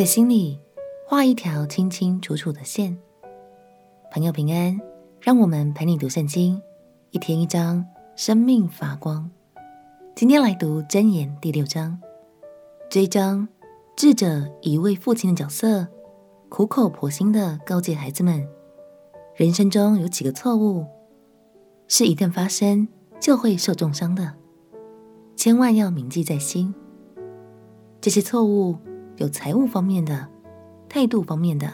在心里画一条清清楚楚的线。朋友平安，让我们陪你读圣经，一天一章，生命发光。今天来读箴言第六章。这一章，智者一位父亲的角色，苦口婆心的告诫孩子们：人生中有几个错误，是一旦发生就会受重伤的，千万要铭记在心。这些错误。有财务方面的、态度方面的，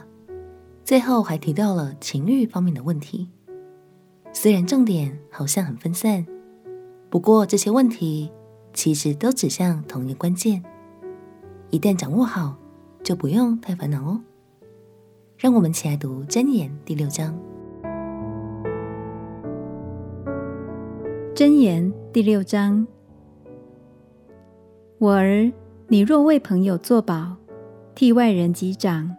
最后还提到了情欲方面的问题。虽然重点好像很分散，不过这些问题其实都指向同一个关键。一旦掌握好，就不用太烦恼哦。让我们起来读箴言第六章。箴言第六章，我儿。你若为朋友作保，替外人击掌，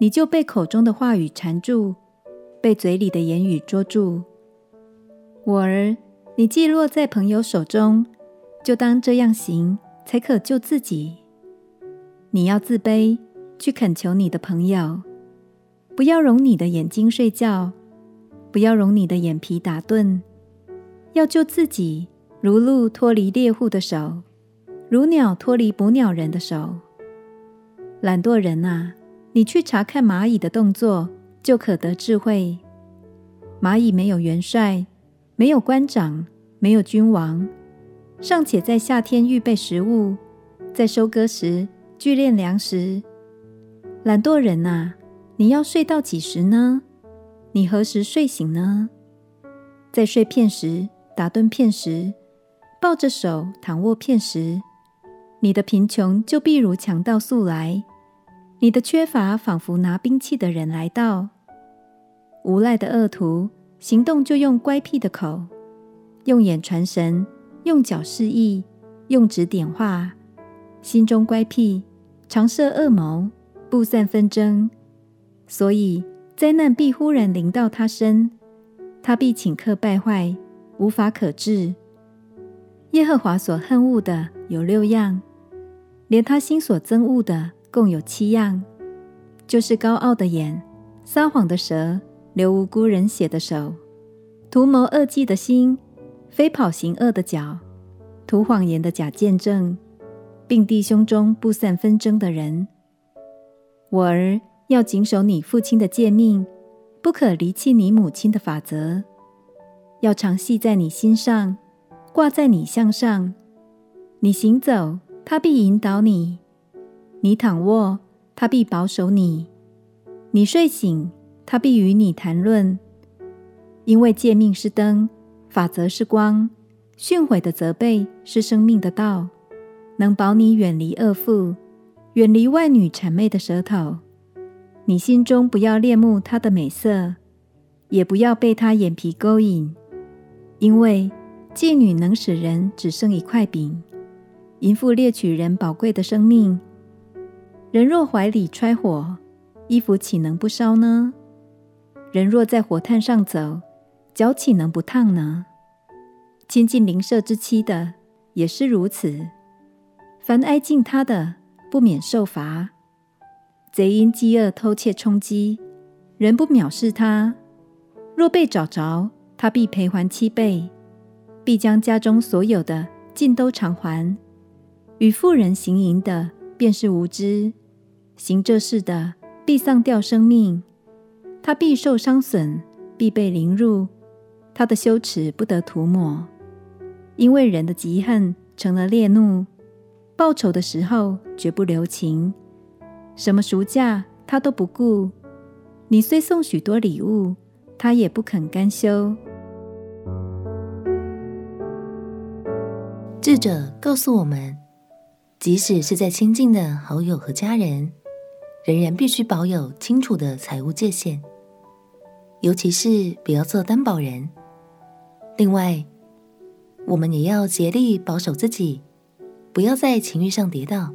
你就被口中的话语缠住，被嘴里的言语捉住。我儿，你既落在朋友手中，就当这样行，才可救自己。你要自卑，去恳求你的朋友，不要容你的眼睛睡觉，不要容你的眼皮打盹，要救自己，如鹿脱离猎户的手。如鸟脱离捕鸟人的手，懒惰人啊，你去查看蚂蚁的动作，就可得智慧。蚂蚁没有元帅，没有官长，没有君王，尚且在夏天预备食物，在收割时聚敛粮食。懒惰人啊，你要睡到几时呢？你何时睡醒呢？在睡片时，打盹片时，抱着手躺卧片时。你的贫穷就必如强盗速来，你的缺乏仿佛拿兵器的人来到。无赖的恶徒行动就用乖僻的口，用眼传神，用脚示意，用指点画，心中乖僻，常设恶谋，布散纷争。所以灾难必忽然临到他身，他必顷刻败坏，无法可治。耶和华所恨恶的有六样。连他心所憎恶的共有七样，就是高傲的眼、撒谎的舌、流无辜人血的手、图谋恶计的心、飞跑行恶的脚、吐谎言的假见证，并弟兄中布散纷争的人。我儿要谨守你父亲的诫命，不可离弃你母亲的法则，要常系在你心上，挂在你项上。你行走，他必引导你，你躺卧，他必保守你；你睡醒，他必与你谈论。因为诫命是灯，法则是光，训诲的责备是生命的道，能保你远离恶妇，远离外女谄媚的舌头。你心中不要恋慕她的美色，也不要被她眼皮勾引，因为妓女能使人只剩一块饼。淫妇猎取人宝贵的生命，人若怀里揣火，衣服岂能不烧呢？人若在火炭上走，脚岂能不烫呢？亲近邻舍之妻的也是如此。凡挨近他的，不免受罚。贼因饥饿偷窃充饥，人不藐视他。若被找着，他必赔还七倍，必将家中所有的尽都偿还。与妇人行淫的，便是无知；行这事的，必丧掉生命。他必受伤损，必被凌辱。他的羞耻不得涂抹，因为人的嫉恨成了烈怒，报仇的时候绝不留情。什么赎价他都不顾。你虽送许多礼物，他也不肯甘休。智者告诉我们。即使是在亲近的好友和家人，仍然必须保有清楚的财务界限，尤其是不要做担保人。另外，我们也要竭力保守自己，不要在情欲上跌倒。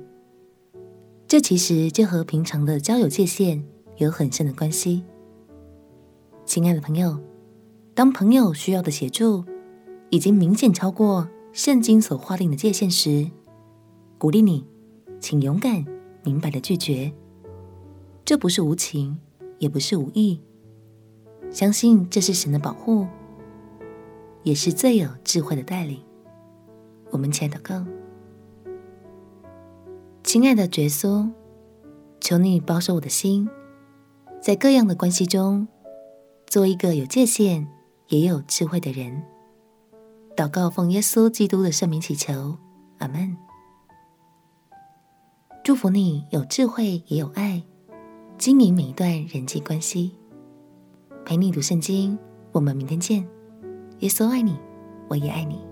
这其实就和平常的交友界限有很深的关系。亲爱的朋友，当朋友需要的协助已经明显超过圣经所划定的界限时，鼓励你，请勇敢明白的拒绝。这不是无情，也不是无义。相信这是神的保护，也是最有智慧的带领。我们亲爱的哥，亲爱的耶稣，求你保守我的心，在各样的关系中，做一个有界限也有智慧的人。祷告奉耶稣基督的圣名祈求，阿门。祝福你有智慧也有爱，经营每一段人际关系。陪你读圣经，我们明天见。耶稣爱你，我也爱你。